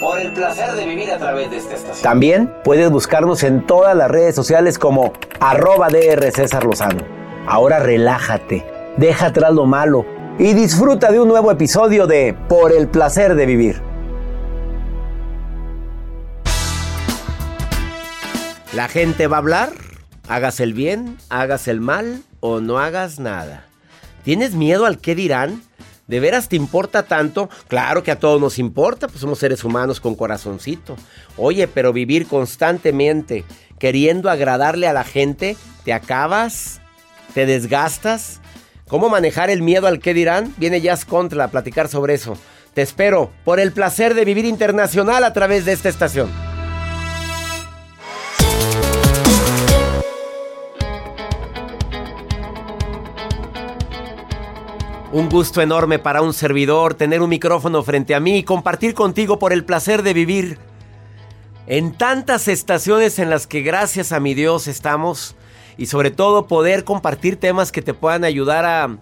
Por el placer de vivir a través de esta estación. También puedes buscarnos en todas las redes sociales como arroba DR César Lozano. Ahora relájate, deja atrás lo malo y disfruta de un nuevo episodio de Por el placer de vivir. La gente va a hablar, hagas el bien, hagas el mal o no hagas nada. ¿Tienes miedo al qué dirán? ¿De veras te importa tanto? Claro que a todos nos importa, pues somos seres humanos con corazoncito. Oye, pero vivir constantemente queriendo agradarle a la gente, ¿te acabas? ¿Te desgastas? ¿Cómo manejar el miedo al qué dirán? Viene Jazz Contra a platicar sobre eso. Te espero por el placer de vivir internacional a través de esta estación. Un gusto enorme para un servidor tener un micrófono frente a mí y compartir contigo por el placer de vivir en tantas estaciones en las que gracias a mi Dios estamos y sobre todo poder compartir temas que te puedan ayudar a,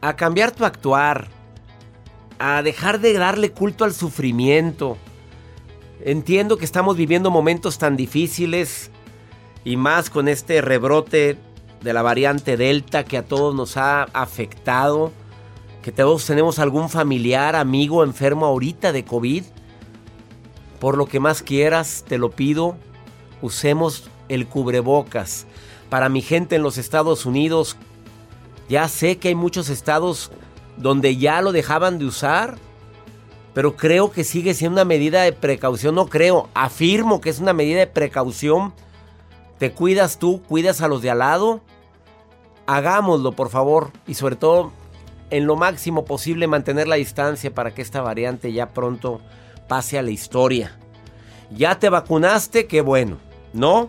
a cambiar tu actuar, a dejar de darle culto al sufrimiento. Entiendo que estamos viviendo momentos tan difíciles y más con este rebrote de la variante Delta que a todos nos ha afectado, que todos tenemos algún familiar, amigo enfermo ahorita de COVID. Por lo que más quieras, te lo pido, usemos el cubrebocas. Para mi gente en los Estados Unidos, ya sé que hay muchos estados donde ya lo dejaban de usar, pero creo que sigue siendo una medida de precaución. No creo, afirmo que es una medida de precaución te cuidas tú, cuidas a los de al lado. Hagámoslo, por favor. Y sobre todo, en lo máximo posible, mantener la distancia para que esta variante ya pronto pase a la historia. Ya te vacunaste, qué bueno. ¿No?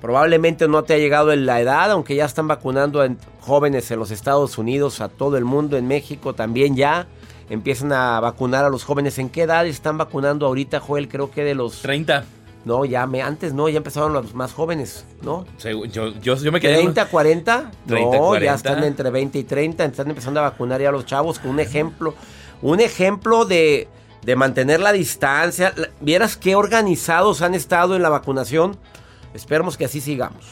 Probablemente no te ha llegado la edad, aunque ya están vacunando a jóvenes en los Estados Unidos, a todo el mundo, en México también ya. Empiezan a vacunar a los jóvenes. ¿En qué edad están vacunando ahorita, Joel? Creo que de los... 30. No, ya me, antes no, ya empezaron los más jóvenes, ¿no? Yo, yo, yo me quedé. 30, 40. 30, no, ya están entre 20 y 30, están empezando a vacunar ya a los chavos con un ejemplo, un ejemplo de, de mantener la distancia. ¿Vieras qué organizados han estado en la vacunación? Esperemos que así sigamos.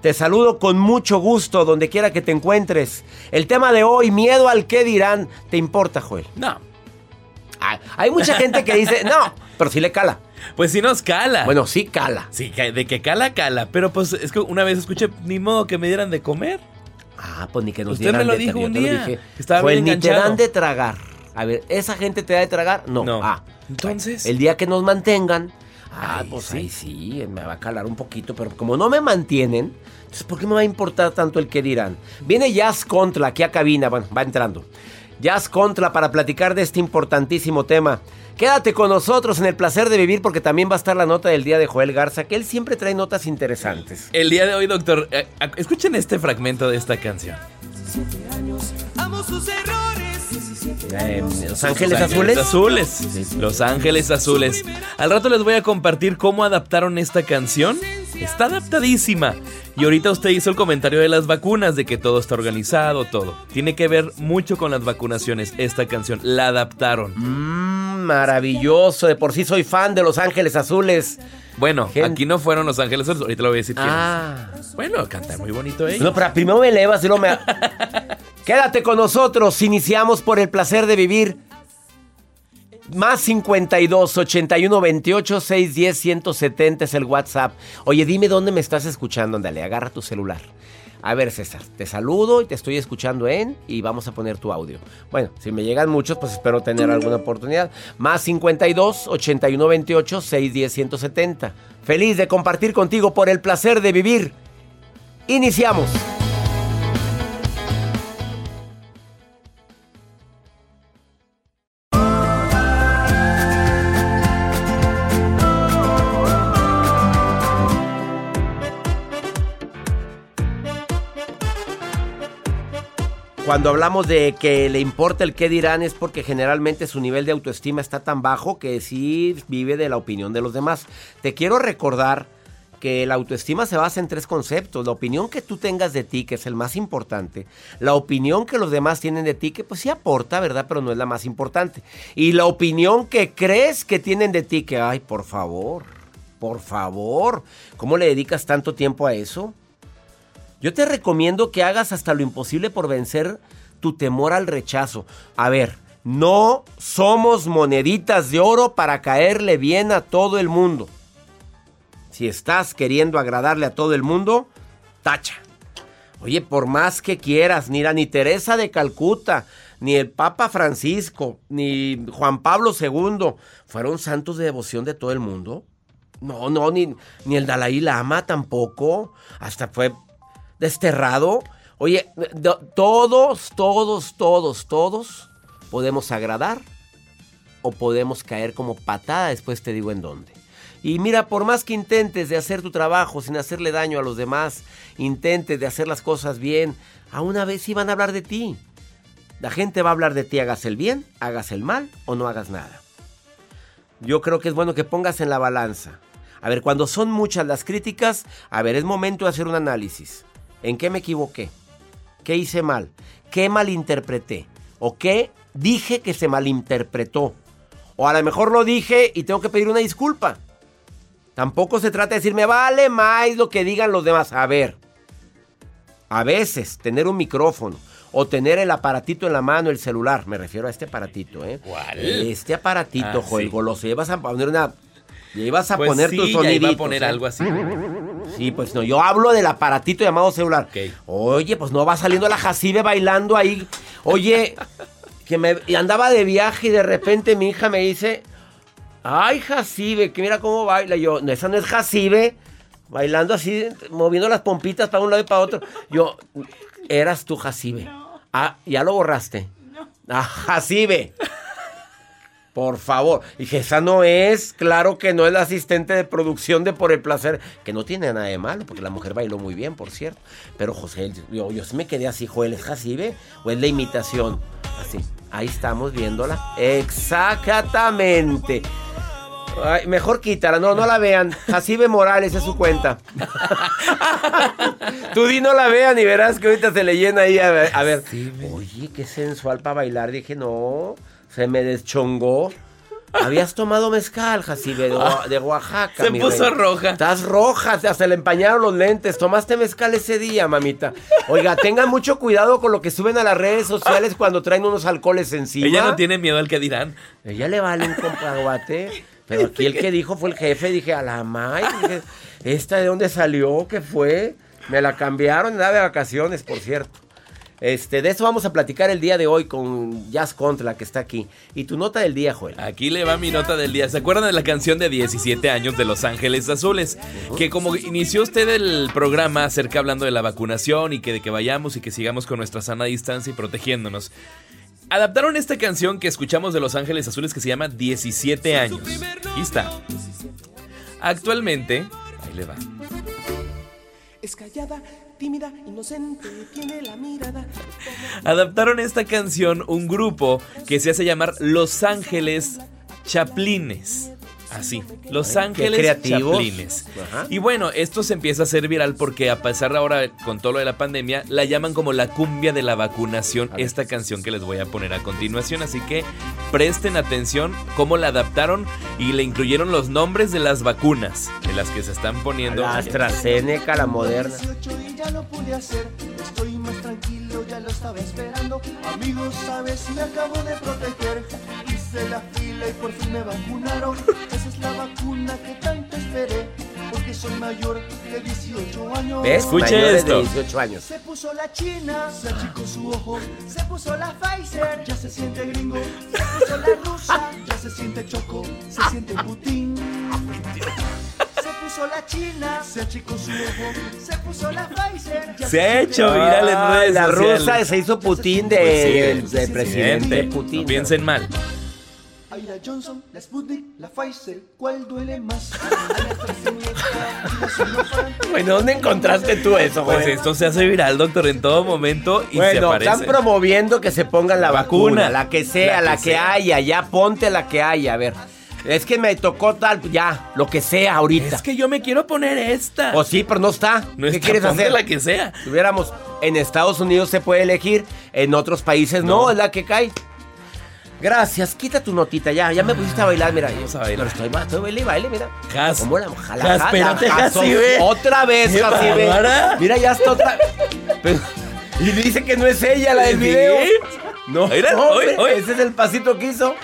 Te saludo con mucho gusto donde quiera que te encuentres. El tema de hoy, miedo al qué dirán, ¿te importa, Joel? No. Hay mucha gente que dice, no, pero sí le cala. Pues sí nos cala. Bueno, sí cala. Sí, de que cala, cala. Pero pues es que una vez escuché, ni modo que me dieran de comer. Ah, pues ni que nos Usted dieran me lo de dijo un yo te lo día. dije. Estaba bien ni te dan de tragar. A ver, ¿esa gente te da de tragar? No. No. Ah, Entonces. el día que nos mantengan, ah, pues sí. sí, me va a calar un poquito, pero como no me mantienen, entonces ¿por qué me va a importar tanto el que dirán? Viene Jazz Contra aquí a cabina, bueno, va entrando. Jazz Contra para platicar de este importantísimo tema. Quédate con nosotros en el placer de vivir porque también va a estar la nota del día de Joel Garza, que él siempre trae notas interesantes. El día de hoy, doctor, eh, escuchen este fragmento de esta canción. Amo sus errores. Eh, Los Los Ángeles Azules. Azules. Los Ángeles Azules. Al rato les voy a compartir cómo adaptaron esta canción. Está adaptadísima. Y ahorita usted hizo el comentario de las vacunas, de que todo está organizado, todo. Tiene que ver mucho con las vacunaciones, esta canción. La adaptaron. Mmm, maravilloso. De por sí soy fan de Los Ángeles Azules. Bueno, aquí no fueron Los Ángeles Azules. Ahorita le voy a decir quiénes. Ah. Bueno, canta muy bonito ella. No, pero primero me elevas y luego me... Quédate con nosotros. Iniciamos por el placer de vivir. Más 52 81 28 610 170 es el WhatsApp. Oye, dime dónde me estás escuchando. Ándale, agarra tu celular. A ver, César, te saludo y te estoy escuchando en y vamos a poner tu audio. Bueno, si me llegan muchos, pues espero tener alguna oportunidad. Más 52 81 28 610 170. Feliz de compartir contigo por el placer de vivir. Iniciamos. Cuando hablamos de que le importa el qué dirán es porque generalmente su nivel de autoestima está tan bajo que sí vive de la opinión de los demás. Te quiero recordar que la autoestima se basa en tres conceptos. La opinión que tú tengas de ti, que es el más importante. La opinión que los demás tienen de ti, que pues sí aporta, ¿verdad? Pero no es la más importante. Y la opinión que crees que tienen de ti, que, ay, por favor, por favor, ¿cómo le dedicas tanto tiempo a eso? Yo te recomiendo que hagas hasta lo imposible por vencer tu temor al rechazo. A ver, no somos moneditas de oro para caerle bien a todo el mundo. Si estás queriendo agradarle a todo el mundo, tacha. Oye, por más que quieras, ni la ni Teresa de Calcuta, ni el Papa Francisco, ni Juan Pablo II fueron santos de devoción de todo el mundo. No, no, ni, ni el Dalai Lama tampoco. Hasta fue desterrado. Oye, todos, todos, todos, todos podemos agradar o podemos caer como patada. Después te digo en dónde. Y mira, por más que intentes de hacer tu trabajo sin hacerle daño a los demás, intentes de hacer las cosas bien, a una vez sí van a hablar de ti. La gente va a hablar de ti, hagas el bien, hagas el mal o no hagas nada. Yo creo que es bueno que pongas en la balanza. A ver, cuando son muchas las críticas, a ver, es momento de hacer un análisis. ¿En qué me equivoqué? ¿Qué hice mal? ¿Qué malinterpreté? ¿O qué dije que se malinterpretó? O a lo mejor lo dije y tengo que pedir una disculpa. Tampoco se trata de decir, me vale más lo que digan los demás. A ver, a veces tener un micrófono o tener el aparatito en la mano, el celular, me refiero a este aparatito, ¿eh? ¿Cuál? Este aparatito, Ah, Joel sí. Goloso. Llevas a poner una. Llevas a Pues poner sí, iba soniditos. a poner ¿eh? algo así. Sí, pues no, yo hablo del aparatito llamado celular. Oye, pues no va saliendo la Jacibe bailando ahí. Oye, que me y andaba de viaje y de repente mi hija me dice, ay Jacibe, que mira cómo baila. Y yo, no, esa no es Jacibe, bailando así, moviendo las pompitas para un lado y para otro. Yo, eras tú Jacibe. Ah, ya lo borraste. Ah, Jacibe. Por favor. Y dije, esa no es, claro que no es la asistente de producción de Por el Placer, que no tiene nada de malo, porque la mujer bailó muy bien, por cierto. Pero José, yo, yo sí me quedé así, Joel, ¿es Jacibe o es la imitación? Así, ahí estamos viéndola. Exactamente. Ay, mejor quítala, no, no la vean. Jacibe Morales es su cuenta. Tú di no la vean y verás que ahorita se le llena ahí a ver. a ver. Oye, qué sensual para bailar. Dije, no, se me deschongó. Habías tomado mezcal, Jacibe, de, de Oaxaca. Se mi puso roja. Estás roja, hasta le empañaron los lentes. Tomaste mezcal ese día, mamita. Oiga, tengan mucho cuidado con lo que suben a las redes sociales cuando traen unos alcoholes encima. Ella no tiene miedo al que dirán. Ella le vale un compaguate. Pero aquí el que dijo fue el jefe. Dije, a la may. Dije, ¿esta de dónde salió? ¿Qué fue? Me la cambiaron, andaba de vacaciones, por cierto. Este, de eso vamos a platicar el día de hoy con Jazz Contra, que está aquí. Y tu nota del día, Joel. Aquí le va mi nota del día. ¿Se acuerdan de la canción de 17 años de Los Ángeles Azules? Que como inició usted el programa acerca hablando de la vacunación y que de que vayamos y que sigamos con nuestra sana distancia y protegiéndonos. Adaptaron esta canción que escuchamos de Los Ángeles Azules que se llama 17 años. Aquí está. Actualmente, ahí le va. Es callada, tímida, inocente, tiene la mirada. Adaptaron esta canción un grupo que se hace llamar Los Ángeles Chaplines. Así, Los Ay, Ángeles. Chaplines. Ajá. Y bueno, esto se empieza a hacer viral porque a pesar de ahora, con todo lo de la pandemia, la llaman como la cumbia de la vacunación, esta canción que les voy a poner a continuación. Así que presten atención cómo la adaptaron y le incluyeron los nombres de las vacunas de las que se están poniendo. La AstraZeneca, la moderna. 18 y ya lo pude hacer. Estoy más tranquilo, ya lo estaba esperando. Amigos, sabes, me acabo de proteger. Hice la fila y por fin me vacunaron. Esa es la vacuna que tanto esperé. Porque soy mayor de 18 años. Escuche esto. de 18 años. Se puso la china, se achicó su ojo. Se puso la Pfizer, ya se siente gringo. Se puso la rusa, ya se siente choco. Se siente Putin. Se puso la china, se achicó su ojo. Se puso la Pfizer, ya Se ha siente hecho viral en Ah, redes la sociales. rusa se hizo Putin de, Pues sí, del, sí, del sí, presidente Presidente, Putin. no piensen mal. Hay la Johnson, la Sputnik, la Pfizer, ¿cuál duele más? Bueno, ¿dónde encontraste tú eso, Pues güey? esto se hace viral, doctor, en todo momento y se Bueno, aparece. están promoviendo que se pongan la vacuna, Vacuna. la que sea, La la que que, sea. haya, ya ponte la que haya, a ver. Es que me tocó tal, ya, lo que sea ahorita. Es que yo me quiero poner esta. O sí, pero no está. no ¿Qué está, quieres ponte hacer? la que sea. Si hubiéramos en Estados Unidos se puede elegir, en otros países no, No. es la que cae. Gracias, quita tu notita ya, ya me pusiste a bailar, mira. Vamos a bailar. Pero estoy, ba- estoy baile y baile, mira. Jas. ¿Cómo la jala, espérate. Otra vez, ¡Qué Jasibe. bárbara! Mira, ya está otra. Pero- y dice que no es ella la del video. No, Mira, no, hombre, oye. ese es el pasito que hizo.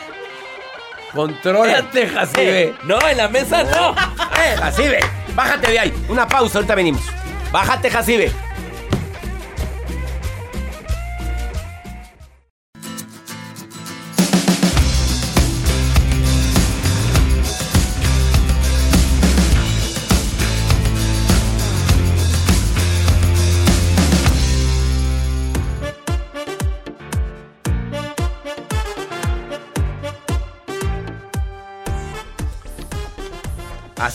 Contrólate, Jasibe. Eh, no, en la mesa no. Eh, Jacibe, bájate de ahí. Una pausa, ahorita venimos. Bájate, Jacibe.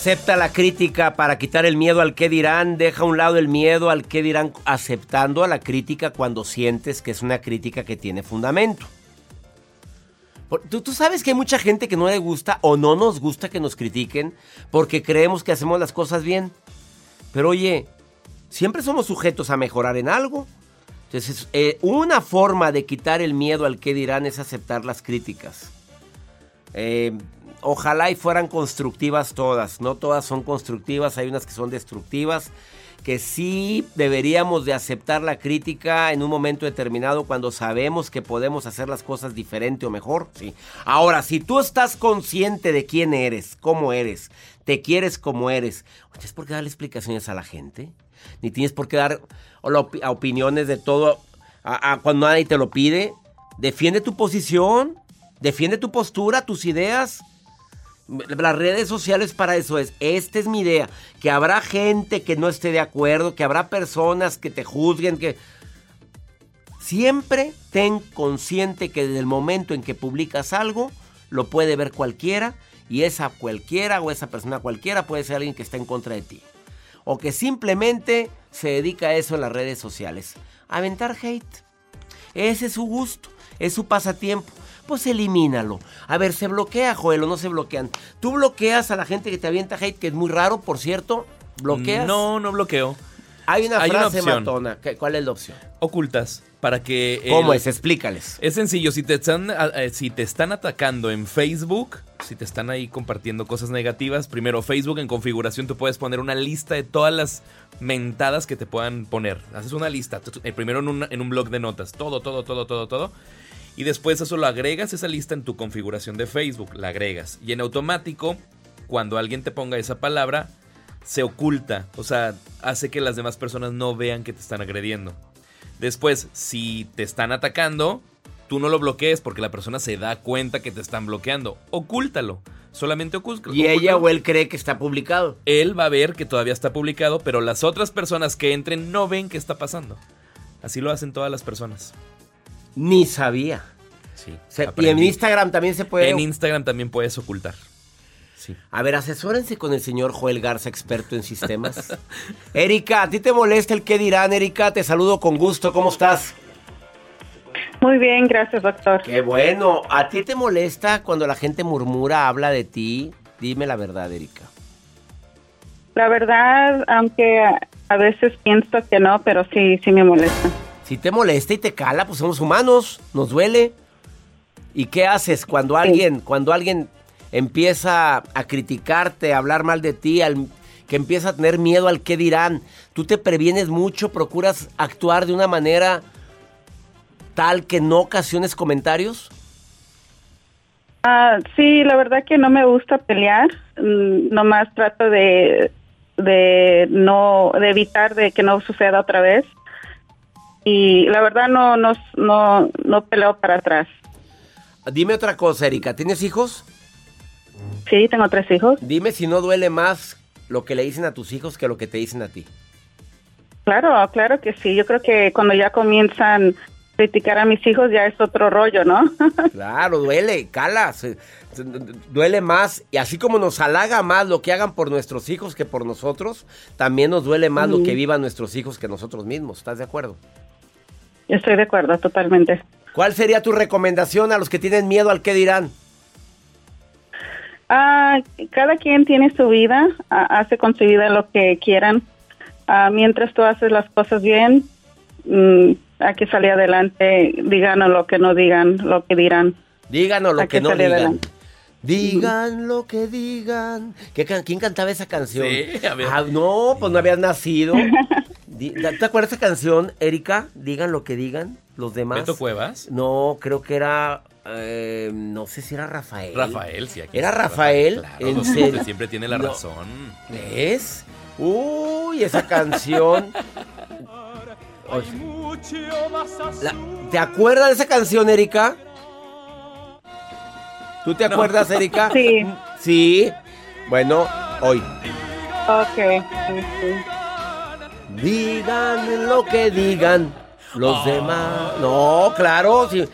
Acepta la crítica para quitar el miedo al que dirán. Deja a un lado el miedo al que dirán aceptando a la crítica cuando sientes que es una crítica que tiene fundamento. ¿Tú, tú sabes que hay mucha gente que no le gusta o no nos gusta que nos critiquen porque creemos que hacemos las cosas bien. Pero oye, siempre somos sujetos a mejorar en algo. Entonces, eh, una forma de quitar el miedo al que dirán es aceptar las críticas. Eh, ojalá y fueran constructivas todas. No todas son constructivas, hay unas que son destructivas. Que sí deberíamos de aceptar la crítica en un momento determinado cuando sabemos que podemos hacer las cosas diferente o mejor. Sí. Ahora, si tú estás consciente de quién eres, cómo eres, te quieres como eres, ¿no tienes por qué darle explicaciones a la gente? Ni tienes por qué dar opi- opiniones de todo a- a cuando nadie te lo pide. Defiende tu posición. Defiende tu postura, tus ideas. Las redes sociales para eso es. Esta es mi idea. Que habrá gente que no esté de acuerdo, que habrá personas que te juzguen, que... Siempre ten consciente que desde el momento en que publicas algo, lo puede ver cualquiera y esa cualquiera o esa persona cualquiera puede ser alguien que está en contra de ti. O que simplemente se dedica a eso en las redes sociales. Aventar hate. Ese es su gusto, es su pasatiempo. Pues elimínalo. A ver, ¿se bloquea, Joel, o no se bloquean? ¿Tú bloqueas a la gente que te avienta hate, que es muy raro, por cierto? ¿Bloqueas? No, no bloqueo. Hay una hay una frase opción. matona. ¿Qué- ¿Cuál es la opción? Ocultas para que ¿Cómo el- es? Explícales. Es sencillo, si te están eh, si te están atacando en Facebook, si te están ahí compartiendo cosas negativas, primero Facebook en configuración tú puedes poner una lista de todas las mentadas que te puedan poner. Haces una lista, eh, primero en, una- en un blog de notas, todo, todo, todo, todo, todo. Y después eso lo agregas esa lista en tu configuración de Facebook, la agregas. Y en automático, cuando alguien te ponga esa palabra, se oculta. O sea, hace que las demás personas no vean que te están agrediendo. Después, si te están atacando, tú no lo bloquees porque la persona se da cuenta que te están bloqueando. Ocúltalo. Solamente ocúltalo. Y ella o él cree que está publicado. Él va a ver que todavía está publicado, pero las otras personas que entren no ven qué está pasando. Así lo hacen todas las personas. Ni sabía. Sí. Se- y en. Instagram también se puede. En Instagram también puedes ocultar. Sí. A ver, asesórense con el señor Joel Garza, experto en sistemas. Erika, ¿a ti te molesta el qué dirán, Erika? Te saludo con gusto. ¿Cómo estás? Muy bien, gracias, doctor. Qué bueno. ¿A ti te molesta cuando la gente murmura, habla de ti? Dime la verdad, Erika. La verdad, aunque a veces pienso que no, pero sí, sí me molesta. Si te molesta y te cala, pues somos humanos, nos duele. ¿Y qué haces cuando alguien, cuando alguien empieza a criticarte, a hablar mal de ti, al- que empieza a tener miedo al qué dirán? Tú te previenes mucho, procuras actuar de una manera tal que no ocasiones comentarios. Ah, sí, la verdad que no me gusta pelear. Mm, Nomás trato de, de no de evitar de que no suceda otra vez. Y la verdad no no no no peleo para atrás. Dime otra cosa, Erika, ¿tienes hijos? Sí, tengo tres hijos. Dime si no duele más lo que le dicen a tus hijos que lo que te dicen a ti. Claro, claro que sí. Yo creo que cuando ya comienzan criticar a mis hijos ya es otro rollo, ¿no? Claro, duele, cala, se- se- duele más. Y así como nos halaga más lo que hagan por nuestros hijos que por nosotros, también nos duele más lo que vivan nuestros hijos que nosotros mismos. ¿Estás de acuerdo? Estoy de acuerdo, totalmente. ¿Cuál sería tu recomendación a los que tienen miedo al que dirán? Ah, cada quien tiene su vida, hace con su vida lo que quieran. Ah, mientras tú haces las cosas bien, mm, hay que salir adelante, digan o lo que no digan, lo que dirán. Díganos lo Hay que que no digan. adelante. Digan lo que digan. ¿Qué can- ¿Quién cantaba esa canción? Sí, a ver. Ah, no, pues no habías nacido. ¿Te acuerdas de esa canción, Erika? Digan lo que digan los demás. ¿Beto Cuevas? No, creo que era. eh, no sé si era Rafael. Rafael, sí. aquí ¿Era Rafael? Claro, ¿En siempre tiene la No. razón. ¿Ves? Uy, esa canción. O sea, la- ¿Te acuerdas de esa canción, Erika? ¿Tú te acuerdas, Erika? Sí. Sí. Bueno, hoy. Ok. sí, sí. Digan lo que digan los demás. No, claro. sí.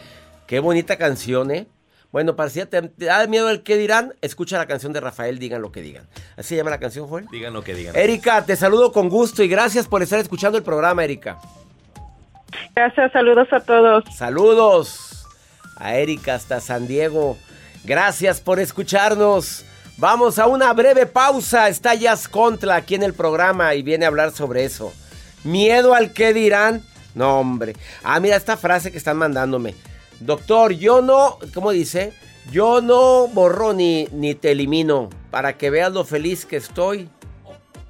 Qué bonita canción, ¿eh? Bueno, parecía, te, te da miedo el que dirán. Escucha la canción de Rafael, digan lo que digan. ¿Así se llama la canción, Joel? Digan lo que digan. Erika, te saludo con gusto y gracias por estar escuchando el programa, Erika. Gracias, saludos a todos. Saludos a Erika hasta San Diego. Gracias por escucharnos. Vamos a una breve pausa. Está Jazz Contra aquí en el programa y viene a hablar sobre eso. ¿Miedo al que dirán? No, hombre. Ah, mira esta frase que están mandándome. Doctor, yo no, ¿cómo dice? Yo no borro ni, ni te elimino para que veas lo feliz que estoy.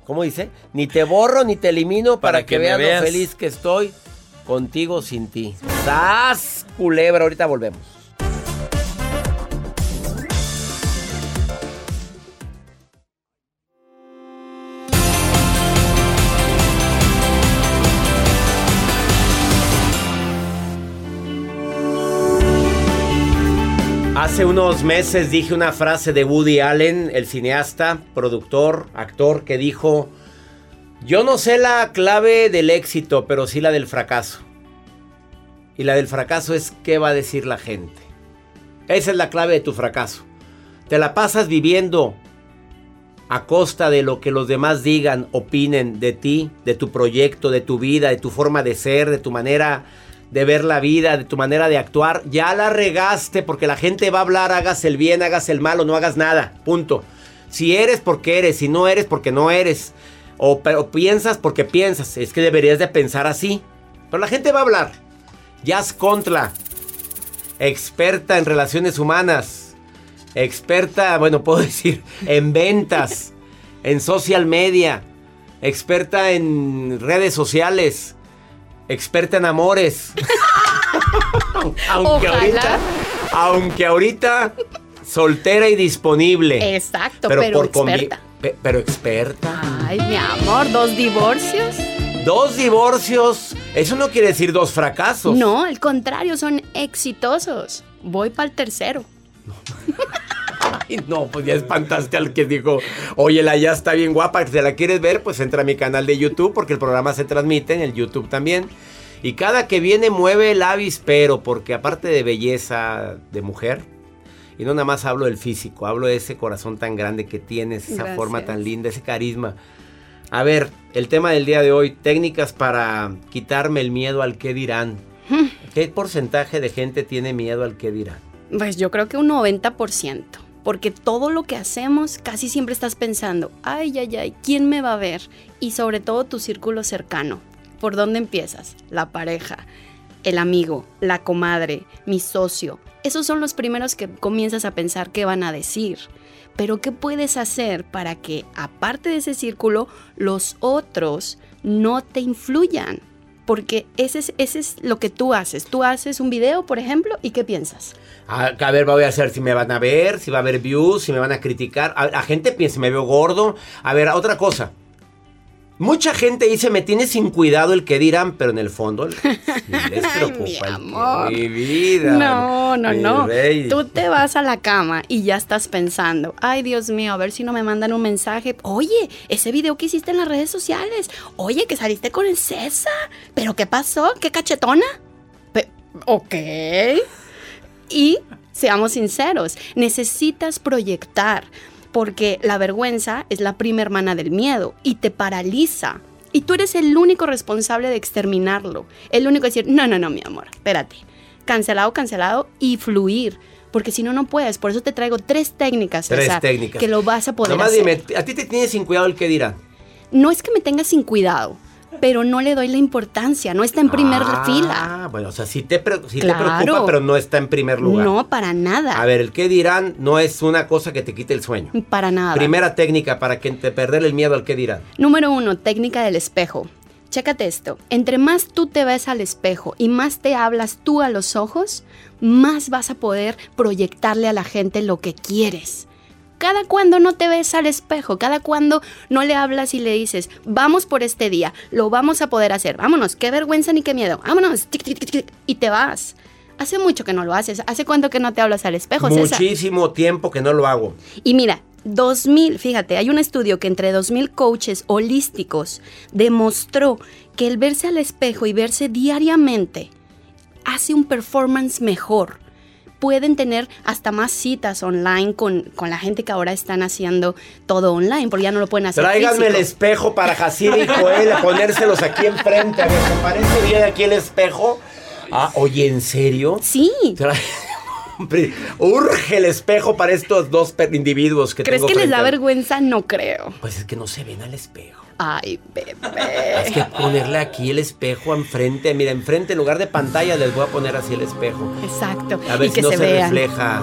¿Cómo dice? Ni te borro ni te elimino para, Para que, que me veas, veas. lo feliz que estoy contigo sin ti. ¡Sas! Culebra, ahorita volvemos. Hace unos meses dije una frase de Woody Allen, el cineasta, productor, actor, que dijo, yo no sé la clave del éxito, pero sí la del fracaso. Y la del fracaso es qué va a decir la gente. Esa es la clave de tu fracaso. Te la pasas viviendo a costa de lo que los demás digan, opinen de ti, de tu proyecto, de tu vida, de tu forma de ser, de tu manera de ver la vida, de tu manera de actuar. Ya la regaste porque la gente va a hablar, hagas el bien, hagas el mal o no hagas nada. Punto. Si eres porque eres, si no eres porque no eres. O, piensas porque piensas. Es que deberías de pensar así. Pero la gente va a hablar. Jazz Contra. Experta en relaciones humanas. Experta, bueno, puedo decir, en ventas. En social media. Experta en redes sociales. Experta en amores. aunque Ojalá. ahorita. Aunque ahorita. Soltera y disponible. Exacto, pero, convi- experta. pe- pero experta. Ay, mi amor, dos divorcios. Dos divorcios. Eso no quiere decir dos fracasos. No, al contrario, son exitosos. Voy para el tercero. Ay, no, pues ya espantaste al que dijo, oye, la ya está bien guapa, si la quieres ver, pues entra a mi canal de YouTube, porque el programa se transmite en el YouTube también. Y cada que viene mueve el avispero, porque aparte de belleza de mujer, y no nada más hablo del físico, hablo de ese corazón tan grande que tienes, esa Gracias. forma tan linda, ese carisma. A ver, el tema del día de hoy, técnicas para quitarme el miedo al que dirán. ¿Qué porcentaje de gente tiene miedo al que dirán? Pues yo creo que un 90%. Porque todo lo que hacemos casi siempre estás pensando, ay, ay, ay, ¿quién me va a ver? Y sobre todo tu círculo cercano. ¿Por dónde empiezas? La pareja, el amigo, la comadre, mi socio. Esos son los primeros que comienzas a pensar qué van a decir. Pero ¿qué puedes hacer para que, aparte de ese círculo, los otros no te influyan? Porque ese es, ese es lo que tú haces. Tú haces un video, por ejemplo, ¿y qué piensas? A, a ver, voy a hacer si me van a ver, si va a haber views, si me van a criticar. A- La gente piensa, me veo gordo. A ver, otra cosa. Mucha gente dice, me tiene sin cuidado el que dirán, pero en el fondo sí les preocupa. mi amor. mi vida. No, no, no. rey. Tú te vas a la cama y ya estás pensando, ay Dios mío, a ver si no me mandan un mensaje. Oye, ese video que hiciste en las redes sociales. Oye, que saliste con el César. ¿Pero qué pasó? ¿Qué cachetona? Pe- Ok. Y seamos sinceros, necesitas proyectar, porque la vergüenza es la prima hermana del miedo y te paraliza. Y tú eres el único responsable de exterminarlo. El único de decir, no, no, no, mi amor, espérate. Cancelado, cancelado y fluir. Porque si no, no puedes. Por eso te traigo tres técnicas, Tres César, técnicas. que lo vas a poder Nomás hacer. dime, ¿a ti te tienes sin cuidado el que dirán? No es que me tengas sin cuidado, pero no le doy la importancia. No está en primer ah, fila. bueno, o sea, sí te, sí te Claro. preocupa, pero no está en primer lugar. No, para nada. A ver, el que dirán no es una cosa que te quite el sueño. Para nada. Primera técnica para que te perder el miedo al que dirán. Número uno, técnica del espejo. Chécate esto. Entre más tú te ves al espejo y más te hablas tú a los ojos, más vas a poder proyectarle a la gente lo que quieres. Cada cuando no te ves al espejo, cada cuando no le hablas y le dices, vamos por este día, lo vamos a poder hacer, vámonos, qué vergüenza ni qué miedo, vámonos, tic, tic, tic, tic, y te vas. Hace mucho que no lo haces, ¿hace cuánto que no te hablas al espejo, César? Muchísimo tiempo que no lo hago. Y mira, 2000, fíjate, hay un estudio que entre 2000 coaches holísticos demostró que el verse al espejo y verse diariamente hace un performance mejor. Pueden tener hasta más citas online con, con la gente que ahora están haciendo todo online, porque ya no lo pueden hacer. Tráiganme el espejo para Jacira y Joel a ponérselos aquí enfrente. A ver, ¿te parece bien aquí el espejo? Ah, oye, ¿en serio? Sí. Hombre, Urge el espejo para estos dos individuos que ¿Crees tengo que les da vergüenza? No creo. Pues es que no se ven al espejo. Ay, bebé. Es que ponerle aquí el espejo enfrente. Mira, enfrente en lugar de pantalla les voy a poner así el espejo. Exacto. A ver y si que no se, refleja.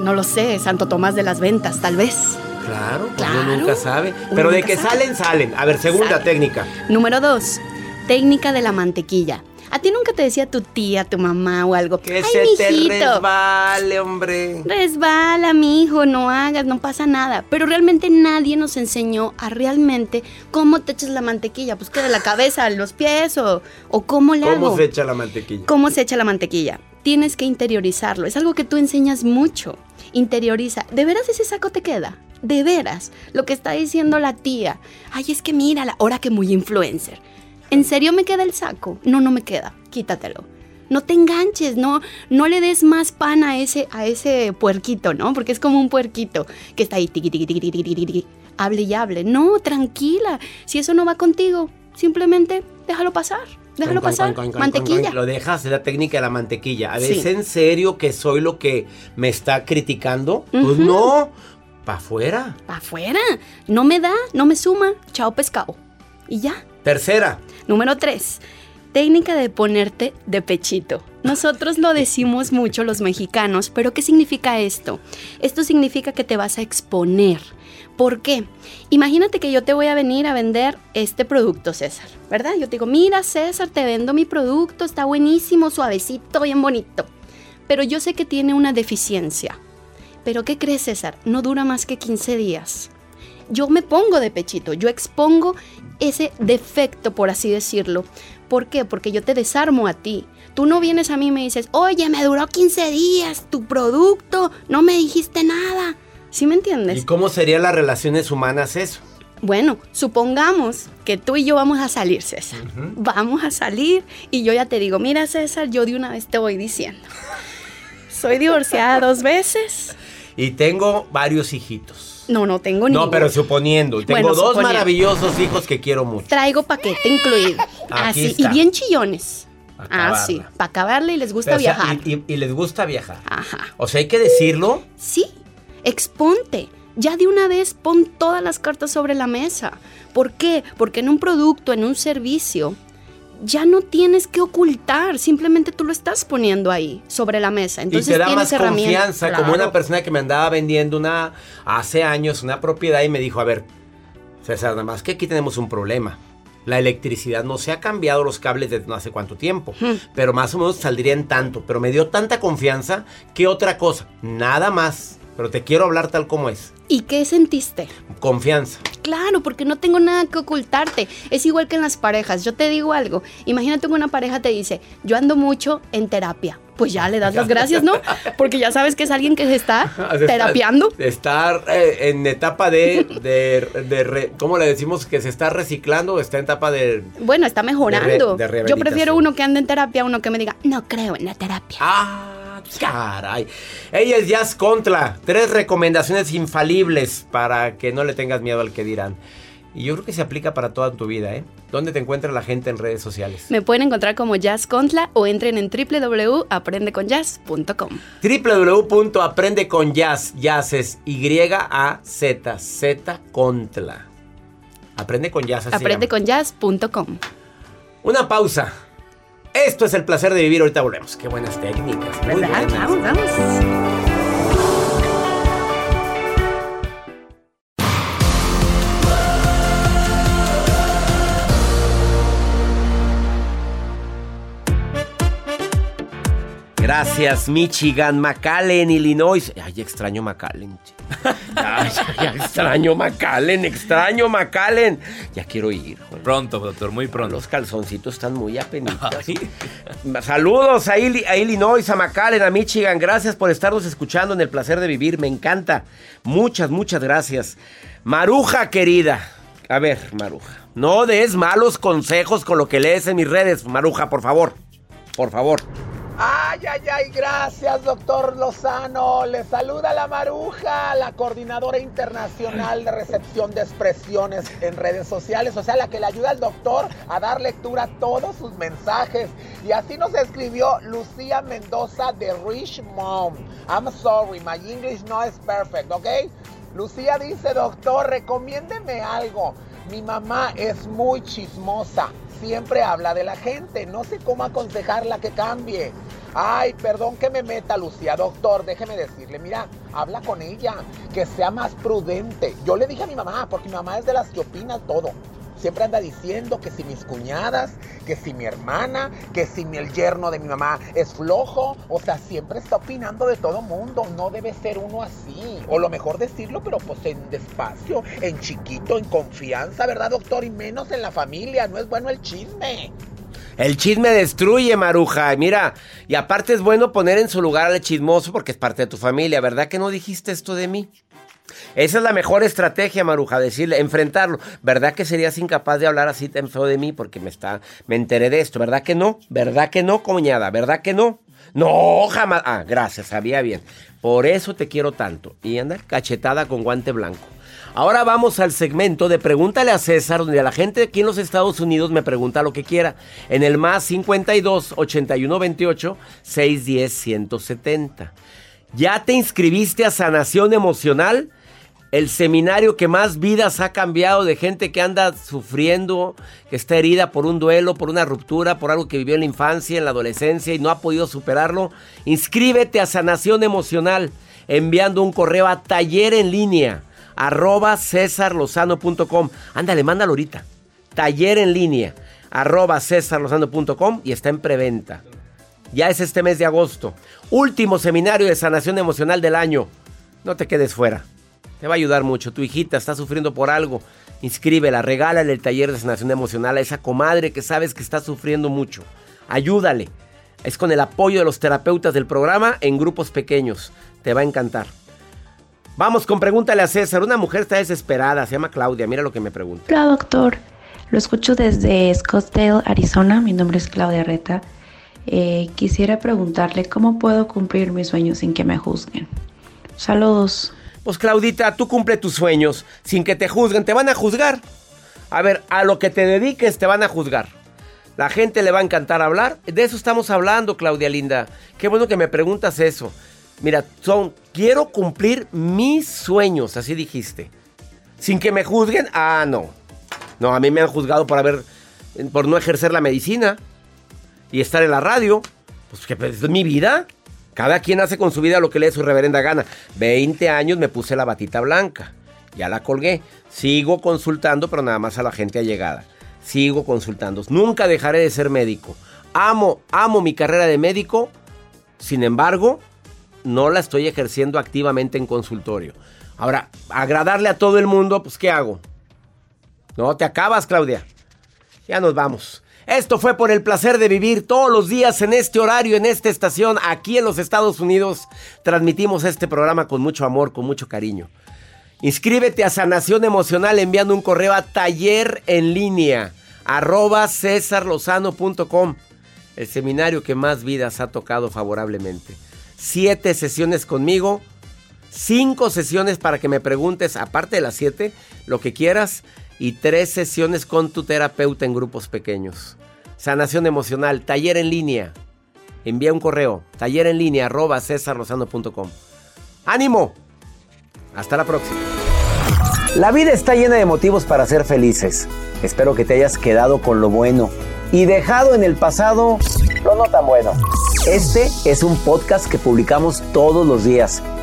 No lo sé, Santo Tomás de las Ventas, tal vez. Claro, pues Claro. uno nunca sabe. Uno Pero de que sabe. salen, salen. A ver, segunda Salen. técnica. Número dos, técnica de la mantequilla. A ti nunca te decía tu tía, tu mamá o algo. Que Ay, se te mijito, resbale, hombre. Resbala, mijo, no hagas, no pasa nada. Pero realmente nadie nos enseñó a realmente cómo te echas la mantequilla. Pues que de la cabeza a los pies o, o cómo le ¿Cómo hago. se echa la mantequilla? ¿Cómo se echa la mantequilla? Tienes que interiorizarlo. Es algo que tú enseñas mucho. Interioriza. ¿De veras ese saco te queda? De veras. Lo que está diciendo la tía. Ay, es que mira, ahora que muy influencer. ¿En serio me queda el saco? No, no me queda. Quítatelo. No te enganches, no, no le des más pan a ese, a ese puerquito, ¿no? Porque es como un puerquito que está ahí, tiqui, tiqui, tiqui, tiqui, hable y hable. No, tranquila. Si eso no va contigo, simplemente déjalo pasar. Déjalo Con, pasar. con, con, con, Mantequilla. Lo dejas, es la técnica de la mantequilla. A ver, Sí. ¿es en serio que soy lo que me está criticando? Pues no, pa' afuera. Pa' afuera. No me da, no me suma. Chao pescado. Y ya. Tercera, Número 3. Técnica de ponerte de pechito. Nosotros lo decimos mucho los mexicanos, pero ¿qué significa esto? Esto significa que te vas a exponer. ¿Por qué? Imagínate que yo te voy a venir a vender este producto, César, ¿verdad? Yo te digo, mira, César, te vendo mi producto, está buenísimo, suavecito, bien bonito. Pero yo sé que tiene una deficiencia. ¿Pero qué crees, César? No dura más que 15 días yo me pongo de pechito, yo expongo ese defecto, por así decirlo. ¿Por qué? Porque yo te desarmo a ti. Tú no vienes a mí y me dices, oye, me duró 15 días tu producto, no me dijiste nada. ¿Sí me ¿y entiendes? cómo serían las relaciones humanas eso? Bueno, supongamos que tú y yo vamos a salir, César. Vamos a salir y yo ya te digo, mira, César, yo de una vez te voy diciendo. Soy divorciada dos veces. Y tengo varios hijitos. No, no tengo No, ninguno. pero suponiendo. y Tengo Bueno, dos suponiendo. maravillosos hijos que quiero mucho. Traigo paquete incluido. Aquí Así, y está. bien chillones. Pa' Ah, acabarla. sí, para acabarle y les gusta O sea, viajar. y, y- y les gusta viajar. Ajá. O sea, hay que decirlo. Sí, exponte. Ya de una vez pon todas las cartas sobre la mesa. ¿Por qué? Porque en un producto, en un servicio, ya no tienes que ocultar, simplemente tú lo estás poniendo ahí, sobre la mesa. Entonces y te da tienes más confianza, como una persona que me andaba vendiendo una hace años una propiedad y me dijo, a ver, César, nada más que aquí tenemos un problema. La electricidad no se ha cambiado los cables desde no hace cuánto tiempo, Hmm. pero más o menos saldría en tanto. Pero me dio tanta confianza que otra cosa, nada más. Pero te quiero hablar tal como es. ¿Y qué sentiste? Confianza. Claro, porque no tengo nada que ocultarte. Es igual que en las parejas. Yo te digo algo. Imagínate que una pareja te dice, yo ando mucho en terapia. Pues ya le das las gracias, ¿no? Porque ya sabes que es alguien que se está terapiando. Estar eh, en etapa de, de, ¿cómo le decimos? Que se está reciclando o está en etapa de... Bueno, está mejorando. yo prefiero uno que ande en terapia a uno que me diga, no creo en la terapia. Ah. Caray. Ella es Jazz Contra. Tres recomendaciones infalibles para que no le tengas miedo al que dirán. Y yo creo que se aplica para toda tu vida, ¿eh? ¿Dónde te encuentra la gente en redes sociales? Me pueden encontrar como Jazz Contla o entren en www.aprendeconyazz.com. www.aprendeconyazz, jazz es Y-A-Z, Z Contla. Aprende con jazz. Aprendeconyazz.com. Una pausa. Esto es el placer de vivir. Ahorita volvemos. Qué buenas técnicas. Muy buenas. Vamos, vamos. Gracias, Michigan, McAllen, Illinois. Ay, extraño McAllen. Ay, extraño McAllen, extraño McAllen. Ya quiero ir. Pronto, doctor, muy pronto. Los calzoncitos están muy apenitas. Saludos a, Illinois, a McAllen, a Michigan. Gracias por estarnos escuchando en el placer de vivir. Me encanta. Muchas, muchas gracias. Maruja, querida. A ver, Maruja. No des malos consejos con lo que lees en mis redes, Maruja, por favor. Por favor. Ay, ay, ay, gracias, doctor Lozano. Le saluda la Maruja, la coordinadora internacional de recepción de expresiones en redes sociales, o sea, la que le ayuda al doctor a dar lectura a todos sus mensajes. Y así nos escribió Lucía Mendoza de Rich Mom. I'm sorry, my English no es perfect, ¿ok? Lucía dice, doctor, recomiéndeme algo. Mi mamá es muy chismosa siempre habla de la gente. No sé cómo aconsejarla que cambie. Ay, perdón que me meta, Lucía. Doctor, déjeme decirle, mira, habla con ella, que sea más prudente. Yo le dije a mi mamá, porque mi mamá es de las que opina todo. Siempre anda diciendo que si mis cuñadas, que si mi hermana, que si el yerno de mi mamá es flojo. O sea, siempre está opinando de todo mundo. No debe ser uno así. O lo mejor decirlo, pero pues en despacio, en chiquito, en confianza, ¿verdad, doctor? Y menos en la familia. No es bueno el chisme. El chisme destruye, Maruja. Mira, y aparte es bueno poner en su lugar al chismoso porque es parte de tu familia. ¿Verdad que no dijiste esto de mí? Esa es la mejor estrategia, Maruja, decirle, enfrentarlo. ¿Verdad que serías incapaz de hablar así tan de mí porque me está, me enteré de esto? ¿Verdad que no? ¿Verdad que no, coñada? ¿Verdad que no? No, jamás. Ah, gracias, sabía bien. Por eso te quiero tanto. Y anda cachetada con guante blanco. Ahora vamos al segmento de Pregúntale a César, donde la gente aquí en los Estados Unidos me pregunta lo que quiera. En el más 52 81 28 610 170. ¿Ya te inscribiste a Sanación Emocional? El seminario que más vidas ha cambiado de gente que anda sufriendo, que está herida por un duelo, por una ruptura, por algo que vivió en la infancia, en la adolescencia y no ha podido superarlo. Inscríbete a Sanación Emocional enviando un correo a taller en línea arroba cesarlozano.com. Ándale, mándalo ahorita. Taller en línea arroba cesarlozano.com y está en preventa. Ya es este mes de agosto. Último seminario de sanación emocional del año. No te quedes fuera. Te va a ayudar mucho. Tu hijita está sufriendo por algo. Inscríbela, regálale el taller de sanación emocional a esa comadre que sabes que está sufriendo mucho. Ayúdale. Es con el apoyo de los terapeutas del programa en grupos pequeños. Te va a encantar. Vamos con pregúntale a César. Una mujer está desesperada, se llama Claudia. Mira lo que me pregunta. Hola, doctor. Lo escucho desde Scottsdale, Arizona. Mi nombre es Claudia Reta. Eh, quisiera preguntarle cómo puedo cumplir mis sueños sin que me juzguen. Saludos. Pues Claudita, tú cumple tus sueños sin que te juzguen. Te van a juzgar. A ver, a lo que te dediques te van a juzgar. La gente le va a encantar hablar. De eso estamos hablando, Claudia Linda. Qué bueno que me preguntas eso. Mira, son, quiero cumplir mis sueños, así dijiste. Sin que me juzguen. Ah, no. No, a mí me han juzgado por haber, por no ejercer la medicina y estar en la radio. Pues que pues, es mi vida. Cada quien hace con su vida lo que le dé su reverenda gana. 20 años me puse la batita blanca. Ya la colgué. Sigo consultando, pero nada más a la gente allegada. Sigo consultando. Nunca dejaré de ser médico. Amo, amo mi carrera de médico. Sin embargo, no la estoy ejerciendo activamente en consultorio. Ahora, agradarle a todo el mundo, pues ¿qué hago? No, te acabas, Claudia. Ya nos vamos. Esto fue por el placer de vivir todos los días en este horario, en esta estación, aquí en los Estados Unidos. Transmitimos este programa con mucho amor, con mucho cariño. Inscríbete a Sanación Emocional enviando un correo a taller en línea arroba. El seminario que más vidas ha tocado favorablemente. Siete sesiones conmigo, cinco sesiones para que me preguntes, aparte de las siete, lo que quieras y tres sesiones con tu terapeuta en grupos pequeños. Sanación emocional, taller en línea. Envía un correo, taller en línea arroba cesarlozano.com. ¡Ánimo! Hasta la próxima. La vida está llena de motivos para ser felices. Espero que te hayas quedado con lo bueno y dejado en el pasado lo no tan bueno. Este es un podcast que publicamos todos los días,